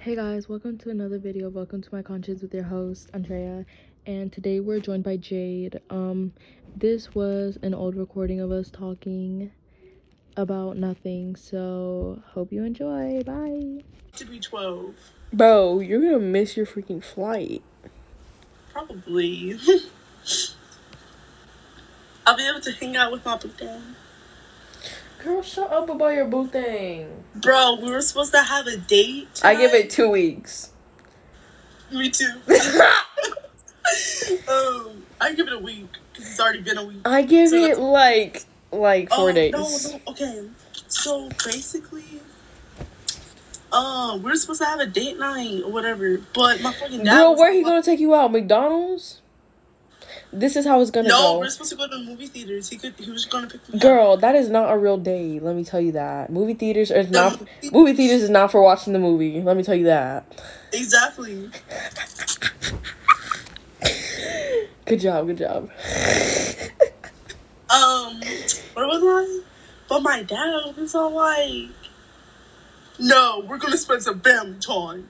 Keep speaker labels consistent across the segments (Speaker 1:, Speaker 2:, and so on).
Speaker 1: Hey guys, welcome to another video. Welcome to my conscience with your host Andrea, and today we're joined by Jayde. Um, this was an old recording of us talking about nothing, so hope you enjoy. Bye.
Speaker 2: To be twelve,
Speaker 3: Bro, you're gonna miss your freaking flight.
Speaker 2: probably. I'll be able to hang out with my boo thing.
Speaker 3: Girl, shut up about your boo thing.
Speaker 2: Bro, we were supposed to have a date.
Speaker 3: I give it two weeks.
Speaker 2: Me too. um, I give it a week because it's already been a week.
Speaker 3: I give
Speaker 2: So
Speaker 3: it
Speaker 2: that's-
Speaker 3: like like four
Speaker 2: Oh,
Speaker 3: days.
Speaker 2: No, no, okay. So basically, um, we were supposed to have a date night or whatever, but my fucking dad.
Speaker 3: Girl,
Speaker 2: was
Speaker 3: where he
Speaker 2: like,
Speaker 3: gonna take you out? McDonald's? This is how it's gonna go.
Speaker 2: No,
Speaker 3: go.
Speaker 2: we're supposed to go to the movie theaters. He could. He was gonna pick me up.
Speaker 3: Girl, that is not a real day. Let me tell you that. Movie theaters is not
Speaker 2: movie-
Speaker 3: movie theaters is not for watching the movie. Let me tell you that.
Speaker 2: Exactly.
Speaker 3: Good job, good job.
Speaker 2: Um, where was I? But my dad was all like, "No, we're gonna spend some family time."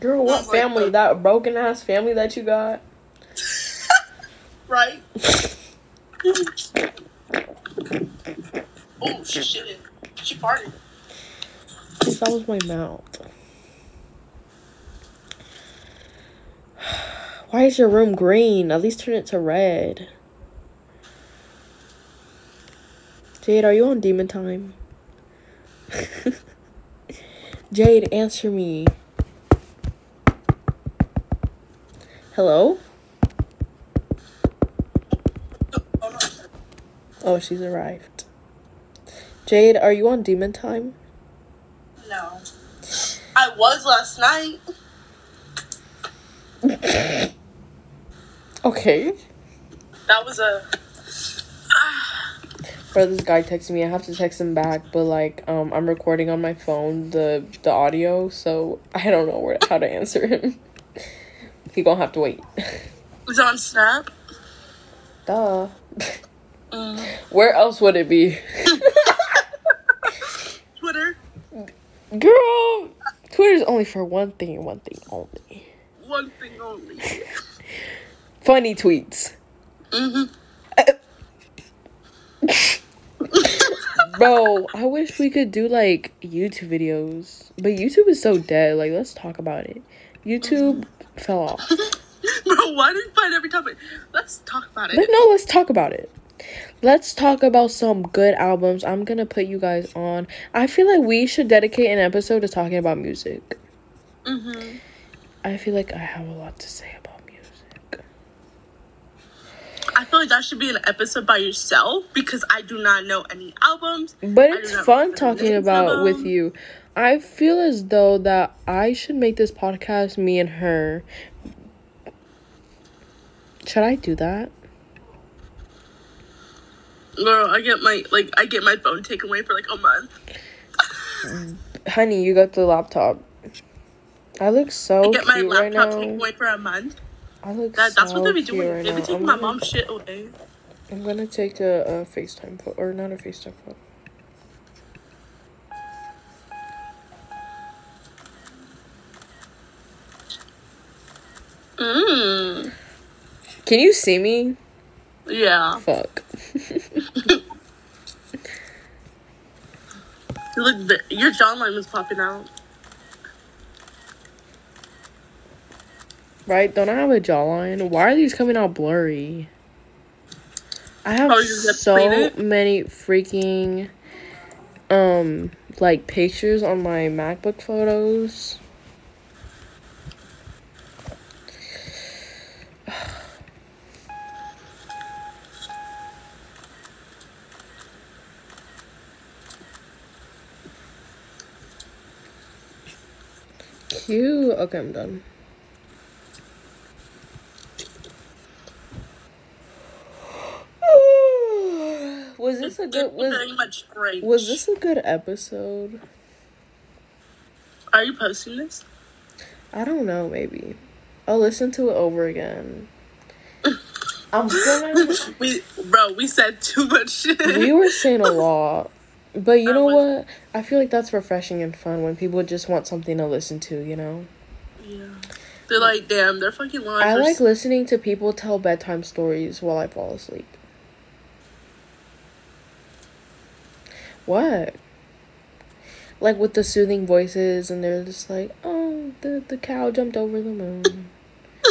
Speaker 3: Girl, what
Speaker 2: like,
Speaker 3: family?
Speaker 2: uh,
Speaker 3: that broken ass family that you got?
Speaker 2: Right? oh she shit! She farted.
Speaker 3: That was my mouth. Why is your room green? At least turn it to red. Jayde, are you on demon time? Jayde, answer me. Hello?
Speaker 2: Oh,
Speaker 3: she's arrived. Jayde, are you on demon time?
Speaker 2: No. I was last night.
Speaker 3: Okay.
Speaker 2: That was a.
Speaker 3: Bro, this guy texted me. I have to text him back, but like, um, I'm recording on my phone the the audio, so I don't know where how to answer him. he gonna have to wait.
Speaker 2: Was on Snap.
Speaker 3: Duh.
Speaker 2: Mm.
Speaker 3: Where else would it be?
Speaker 2: Twitter.
Speaker 3: Girl, Twitter's only for one thing and one thing only.
Speaker 2: One thing only.
Speaker 3: Funny tweets.
Speaker 2: Mm-hmm.
Speaker 3: Bro, I wish we could do like YouTube videos, but YouTube is so dead. Like, let's talk about it. YouTube fell off.
Speaker 2: Bro, why do you find every topic? Let's talk about it.
Speaker 3: But no, let's talk about it. Let's talk about some good albums. I'm gonna put you guys on. I feel like we should dedicate an episode to talking about music.
Speaker 2: Mm-hmm.
Speaker 3: I feel like I have a lot to say about music.
Speaker 2: I feel like that should be an episode by yourself because I do not know any albums.
Speaker 3: But it's fun talking about with you. I feel as though that I should make this podcast me and her. Should I do that?
Speaker 2: Girl, I get my like I get my phone taken away for like a month.
Speaker 3: Honey, you got the laptop. I look so
Speaker 2: I get my
Speaker 3: cute right
Speaker 2: laptop
Speaker 3: now.
Speaker 2: taken away for a month.
Speaker 3: I look
Speaker 2: That, that's what they be doing.
Speaker 3: right
Speaker 2: they be taking
Speaker 3: I'm
Speaker 2: my
Speaker 3: gonna-
Speaker 2: mom's shit away.
Speaker 3: I'm gonna take a, a FaceTime photo, or not a FaceTime photo.
Speaker 2: Mm.
Speaker 3: Can you see me?
Speaker 2: Yeah.
Speaker 3: Fuck.
Speaker 2: You look your jawline was popping out.
Speaker 3: Right? Don't I have a jawline? Why are these coming out blurry? I have so many freaking um like pictures on my MacBook photos. Cute. Okay, I'm done. was this a good was
Speaker 2: very much great.
Speaker 3: was this a good episode?
Speaker 2: Are you posting this?
Speaker 3: I don't know, maybe. I'll listen to it over again. I'm gonna
Speaker 2: we bro, we said too much shit.
Speaker 3: we were saying a lot. But you know what? I feel like that's refreshing and fun when people just want something to listen to, you know?
Speaker 2: Yeah. They're like, damn, they're fucking lying.
Speaker 3: I like listening to people tell bedtime stories while I fall asleep. What? Like with the soothing voices, and they're just like, oh, the, the cow jumped over the moon.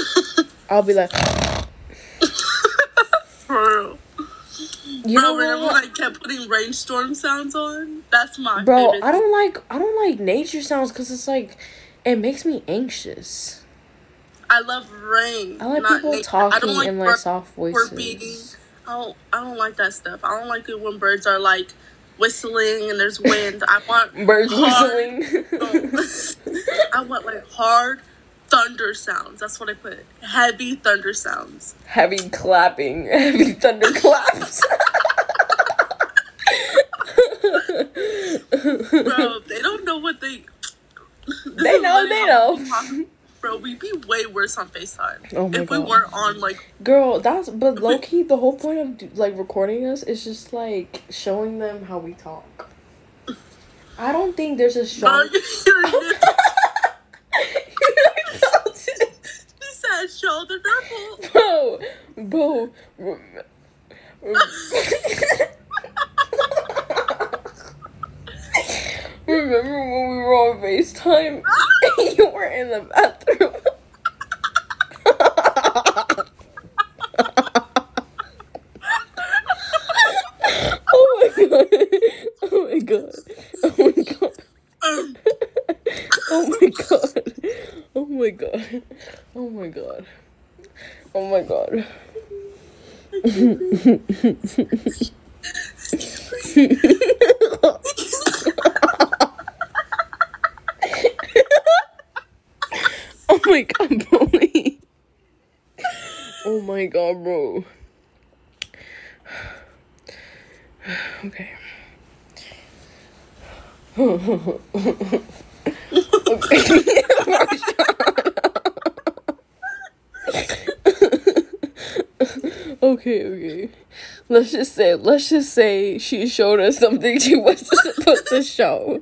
Speaker 3: I'll be like,
Speaker 2: For real.
Speaker 3: You
Speaker 2: Bro,
Speaker 3: know
Speaker 2: when I kept putting rainstorm sounds on? That's my
Speaker 3: Bro,
Speaker 2: favorite.
Speaker 3: I don't like I don't like nature sounds because it's like it makes me anxious.
Speaker 2: I love rain.
Speaker 3: I like people
Speaker 2: nature. I
Speaker 3: talking
Speaker 2: don't like
Speaker 3: in like soft voices.
Speaker 2: I don't. I don't like that stuff. I don't like it when birds are like whistling and there's wind. I want
Speaker 3: Birds
Speaker 2: hard-
Speaker 3: whistling.
Speaker 2: Um, I want like hard thunder sounds. That's what I put. Heavy thunder sounds.
Speaker 3: heavy clapping, heavy thunder claps.
Speaker 2: Bro, they don't know what they.
Speaker 3: They know, they know.
Speaker 2: Bro, we'd be way worse on FaceTime.
Speaker 3: Oh my
Speaker 2: if we weren't on like
Speaker 3: Girl, that's but low key. The whole point of like recording us is just like showing them how we talk. I don't think there's a
Speaker 2: bro,
Speaker 3: strong.
Speaker 2: you're, he said shoulder nipple.
Speaker 3: bro, bro. rem- Remember when we were on FaceTime you were in the bathroom? oh my god. Oh my god. Oh my god.
Speaker 2: Um,
Speaker 3: Oh my god. Oh my god. Oh my god. Oh my god. oh my god, bro. oh my god, bro. Okay. okay, okay. Okay. Let's just say, let's just say she showed us something she wasn't supposed to show.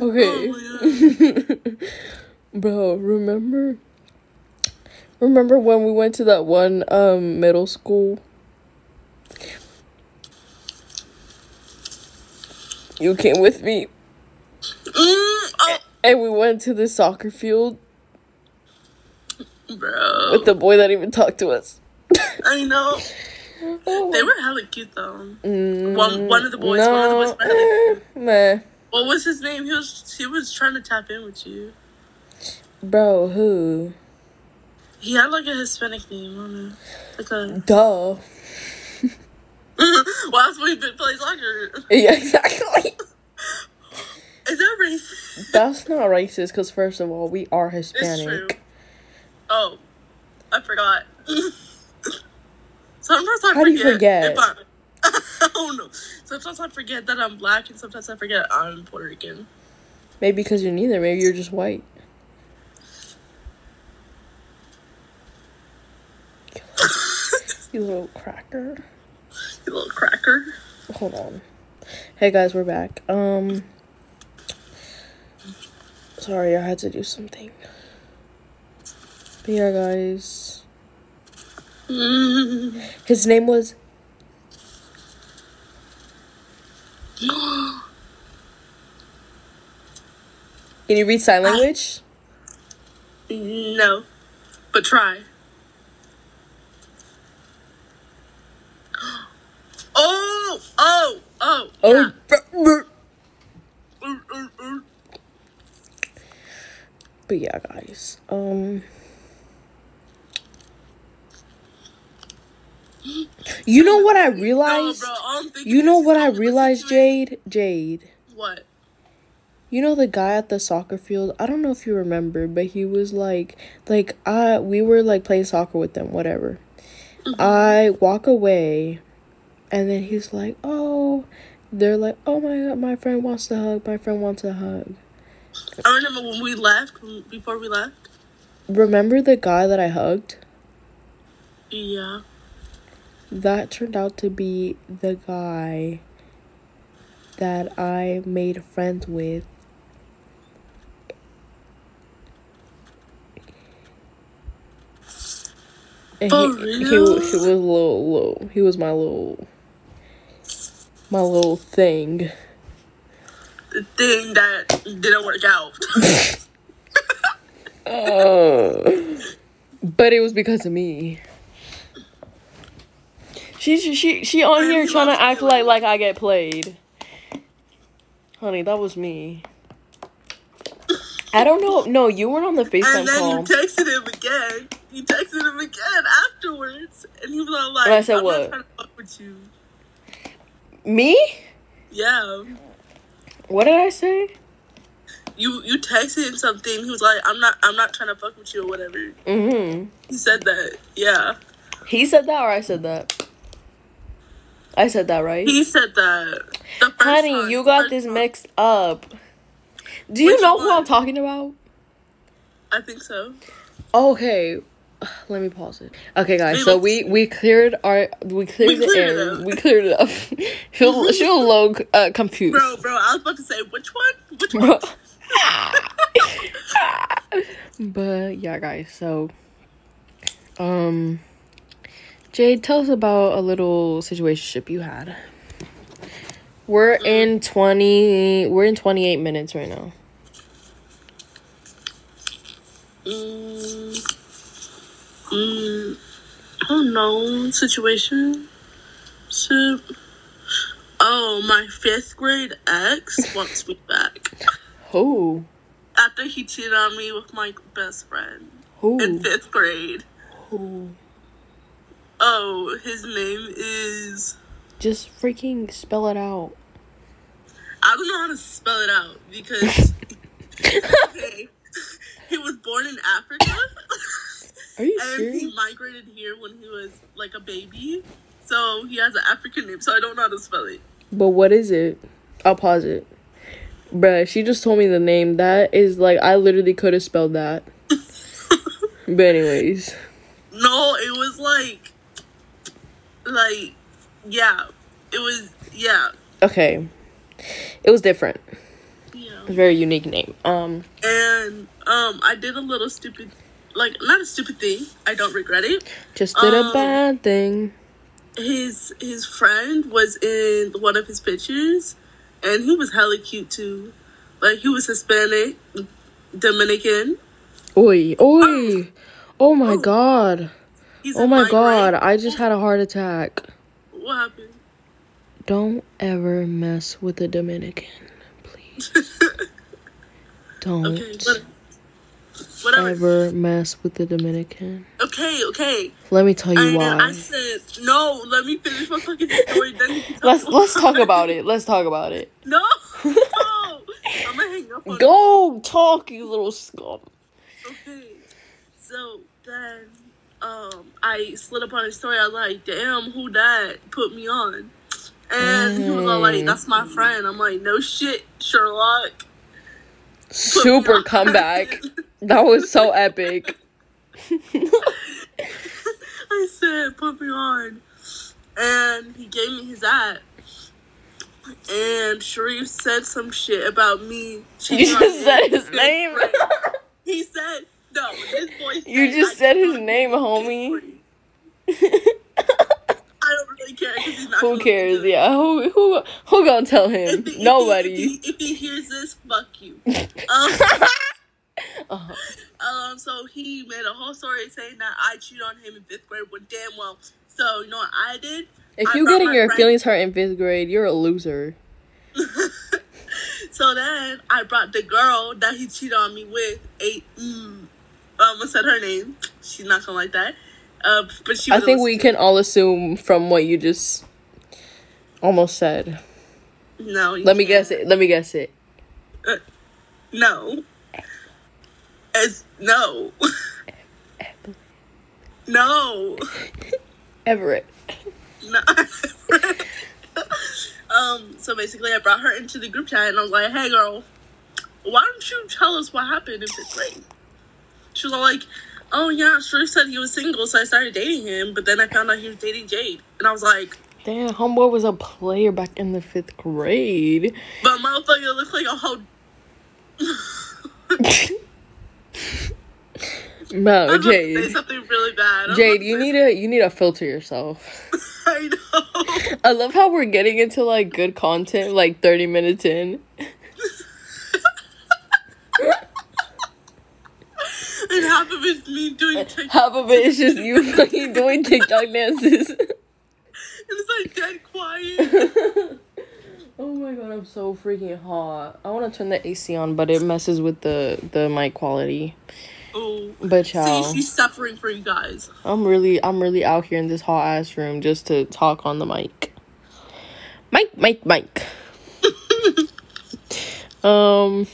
Speaker 3: okay.
Speaker 2: oh
Speaker 3: Bro, remember remember when we went to that one um middle school? You came with me.
Speaker 2: Mm, oh,
Speaker 3: and we went to the soccer field
Speaker 2: bro.
Speaker 3: with the boy that even talked to us.
Speaker 2: I know.
Speaker 3: Oh
Speaker 2: They were hella cute though.
Speaker 3: Mm,
Speaker 2: One- one of the boys- one of the boys were
Speaker 3: no, eh, meh.
Speaker 2: What was his name? He was he was trying to tap in with you.
Speaker 3: Bro, who?
Speaker 2: He had like a Hispanic name. I don't know. Like a
Speaker 3: Duh.
Speaker 2: well, that's what he been playing soccer.
Speaker 3: Yeah, exactly.
Speaker 2: Is that racist?
Speaker 3: That's not racist because, first of all, we are. Hispanic.
Speaker 2: Oh, I forgot. sometimes I
Speaker 3: How do you
Speaker 2: forget.
Speaker 3: forget?
Speaker 2: I, I don't know. Sometimes I forget that I'm black, and sometimes I forget I'm Puerto Rican.
Speaker 3: Maybe because you're neither. Maybe you're just white. You little cracker.
Speaker 2: You little cracker.
Speaker 3: Hold on. Hey guys, we're back. Um Sorry, I had to do something. But yeah, guys.
Speaker 2: Mm.
Speaker 3: His name was Can you read sign language?
Speaker 2: no, but try. Oh, oh, oh.
Speaker 3: Oh, br- br-
Speaker 2: Yeah.
Speaker 3: But yeah, guys. Um You know what I
Speaker 2: No,
Speaker 3: realized?
Speaker 2: bro, I'm
Speaker 3: You know what I realized, Jayde? Jayde.
Speaker 2: What?
Speaker 3: You know the guy at the soccer field? I don't know if you remember, but he was like like I we were like playing soccer with them, whatever. I walk away and then he's like, "Oh, they're like, "Oh my god, my friend wants to hug. My friend wants a hug."
Speaker 2: I remember when we left, when, before we left.
Speaker 3: Remember the guy that I hugged?
Speaker 2: Yeah.
Speaker 3: That turned out to be the guy that I made friends with. And he, he, he was little, little, he was my little, my little thing.
Speaker 2: The thing that didn't work out.
Speaker 3: Uh, but it was because of me. She she she, she on here
Speaker 2: he
Speaker 3: trying to act like like I get played. Honey, that was me. I don't know. No, you weren't on the FaceTime
Speaker 2: and then
Speaker 3: call.
Speaker 2: you texted him again. You texted him again afterwards, and he was all like,
Speaker 3: And I said
Speaker 2: I'm
Speaker 3: what?
Speaker 2: Not trying to fuck with you.
Speaker 3: me?
Speaker 2: Yeah.
Speaker 3: What did I say?
Speaker 2: You you texted him something. He was like, I'm not I'm not trying to fuck with you or whatever.
Speaker 3: Mm-hmm.
Speaker 2: He said that. Yeah.
Speaker 3: He said that or I said that? I said that, right?
Speaker 2: He said that.
Speaker 3: Honey,
Speaker 2: time-
Speaker 3: you got this
Speaker 2: time.
Speaker 3: mixed up. Do you
Speaker 2: Which
Speaker 3: know who? I'm talking about?
Speaker 2: I think so.
Speaker 3: Okay, let me pause it. Okay, guys. So we we cleared our we cleared
Speaker 2: We
Speaker 3: the
Speaker 2: cleared it
Speaker 3: air. We cleared it up. she'll she'll little uh, confused.
Speaker 2: Bro, bro, I was about to say which one? Which one?
Speaker 3: but yeah, guys. So, um, Jayde, tell us about a little situationship you had. We're in twenty. We're in twenty eight minutes right now.
Speaker 2: Mm, mm, I don't know. Situation. So, oh, my fifth grade ex wants me back
Speaker 3: Who?
Speaker 2: after he cheated on me with my best friend
Speaker 3: Who?
Speaker 2: in fifth grade.
Speaker 3: Who?
Speaker 2: Oh, his name is.
Speaker 3: Just freaking spell it out.
Speaker 2: I don't know how to spell it out because. okay. He was born in Africa.
Speaker 3: Are you
Speaker 2: and
Speaker 3: serious?
Speaker 2: he migrated here when he was like a baby. So he has an African name, so I don't know how to spell it.
Speaker 3: But what is it? I'll pause it. Bruh, she just told me the name. That is like I literally could have spelled that. but anyways.
Speaker 2: No, it was like, like, yeah, it was, yeah,
Speaker 3: Okay. It was different.
Speaker 2: yeah.
Speaker 3: Very unique name. Um
Speaker 2: And um, I did a little stupid, like not a stupid thing. I don't regret it.
Speaker 3: just did a
Speaker 2: Um,
Speaker 3: bad thing.
Speaker 2: His his friend was in one of his pictures, and he was hella cute too. Like he was Hispanic, Dominican.
Speaker 3: Oi, oi. Oh my
Speaker 2: Oh.
Speaker 3: god.
Speaker 2: He's
Speaker 3: Oh my god. I just had a heart attack.
Speaker 2: What happened?
Speaker 3: Don't ever mess with a Dominican, please. Don't
Speaker 2: Okay, whatever.
Speaker 3: ever mess with the Dominican.
Speaker 2: Okay, okay.
Speaker 3: Let me tell you
Speaker 2: And
Speaker 3: why.
Speaker 2: I said, no, let me finish my fucking story. Then
Speaker 3: Let's let's talk about it. Let's talk about it.
Speaker 2: No, no. I'm gonna hang up
Speaker 3: Go talk, you little scum.
Speaker 2: Okay. So then, um, I slid up on his story. I was like, damn, who that put me on? And he was all like, that's my friend. I'm like, no shit, Sherlock. Put
Speaker 3: Super comeback. That was so epic.
Speaker 2: I said, put me on. And he gave me his ad. And Sharif said some shit about me.
Speaker 3: You just said his name.
Speaker 2: He said, no, this boy said,
Speaker 3: You just
Speaker 2: I
Speaker 3: said his name, homie.
Speaker 2: I don't really care he's not
Speaker 3: Who cares? Yeah, who who who gonna tell him?
Speaker 2: If he- if he-
Speaker 3: Nobody.
Speaker 2: If he, if he hears this, fuck you. Um,
Speaker 3: Uh-huh.
Speaker 2: um, so he made a whole story saying that I cheated on him in fifth grade when damn well. So you know what I did?
Speaker 3: If you
Speaker 2: brought
Speaker 3: getting your
Speaker 2: friend-
Speaker 3: feelings hurt in fifth grade, you're a loser.
Speaker 2: so then I brought the girl that he cheated on me with. A mm, I almost said her name. She's not gonna like that. Uh, but she.
Speaker 3: I think we can all assume from what you just almost said.
Speaker 2: No.
Speaker 3: Let me
Speaker 2: can't.
Speaker 3: guess it. Let me guess it.
Speaker 2: No. It's no. no.
Speaker 3: Everett.
Speaker 2: No. um, so basically, I brought her into the group chat and I was like, hey, girl, why don't you tell us what happened in fifth grade? She was all like, "Oh yeah, Sharif said he was single, so I started dating him." But then I found out he was dating Jayde, and I was like,
Speaker 3: Damn, homeboy was a player back in the fifth grade.
Speaker 2: "But motherfucker look like a whole."
Speaker 3: No,
Speaker 2: to say
Speaker 3: Jayde.
Speaker 2: something really bad. I'm Jayde,
Speaker 3: you need to you need to filter yourself.
Speaker 2: I know.
Speaker 3: I love how we're getting into like good content like 30 minutes in.
Speaker 2: and half of it's me doing TikTok,
Speaker 3: Half of it is just you fucking doing TikTok dances.
Speaker 2: and it's like dead quiet.
Speaker 3: oh my god, I'm so freaking hot. I want to turn the AC on, but it messes with the the mic quality.
Speaker 2: Oh,
Speaker 3: But child,
Speaker 2: see, she's suffering for you guys.
Speaker 3: I'm really I'm really out here in this hot ass room just to talk on the mic. Mic, mic, mic. um.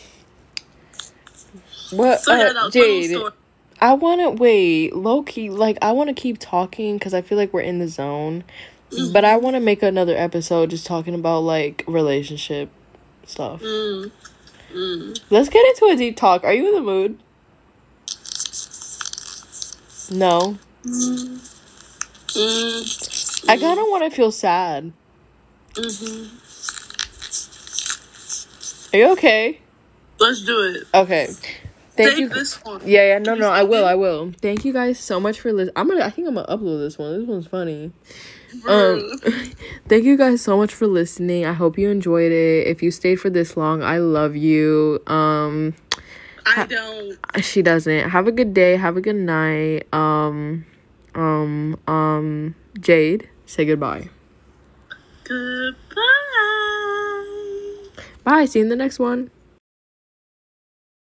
Speaker 3: What?
Speaker 2: So yeah,
Speaker 3: uh,
Speaker 2: Jayde.
Speaker 3: I want to wait, low key. Like I want to keep talking because I feel like we're in the zone. But I want to make another episode just talking about like relationship stuff.
Speaker 2: Mm. Mm.
Speaker 3: Let's get into a deep talk. Are you in the mood? No.
Speaker 2: Mm. Mm.
Speaker 3: I kind of want to feel sad.
Speaker 2: hmm
Speaker 3: Are you okay?
Speaker 2: Let's do it.
Speaker 3: Okay. Thank you.
Speaker 2: this one.
Speaker 3: Yeah, yeah, no, no, I will. I will. Thank you guys so much for listening. I'm gonna, I think I'm gonna upload this one. This one's funny. Um, thank you guys so much for listening. I hope you enjoyed it. If you stayed for this long, I love you. Um,
Speaker 2: I don't.
Speaker 3: she doesn't. Have a good day. Have a good night. Um, um, um, Jayde, say goodbye.
Speaker 2: Goodbye.
Speaker 3: Bye. See you in the next one.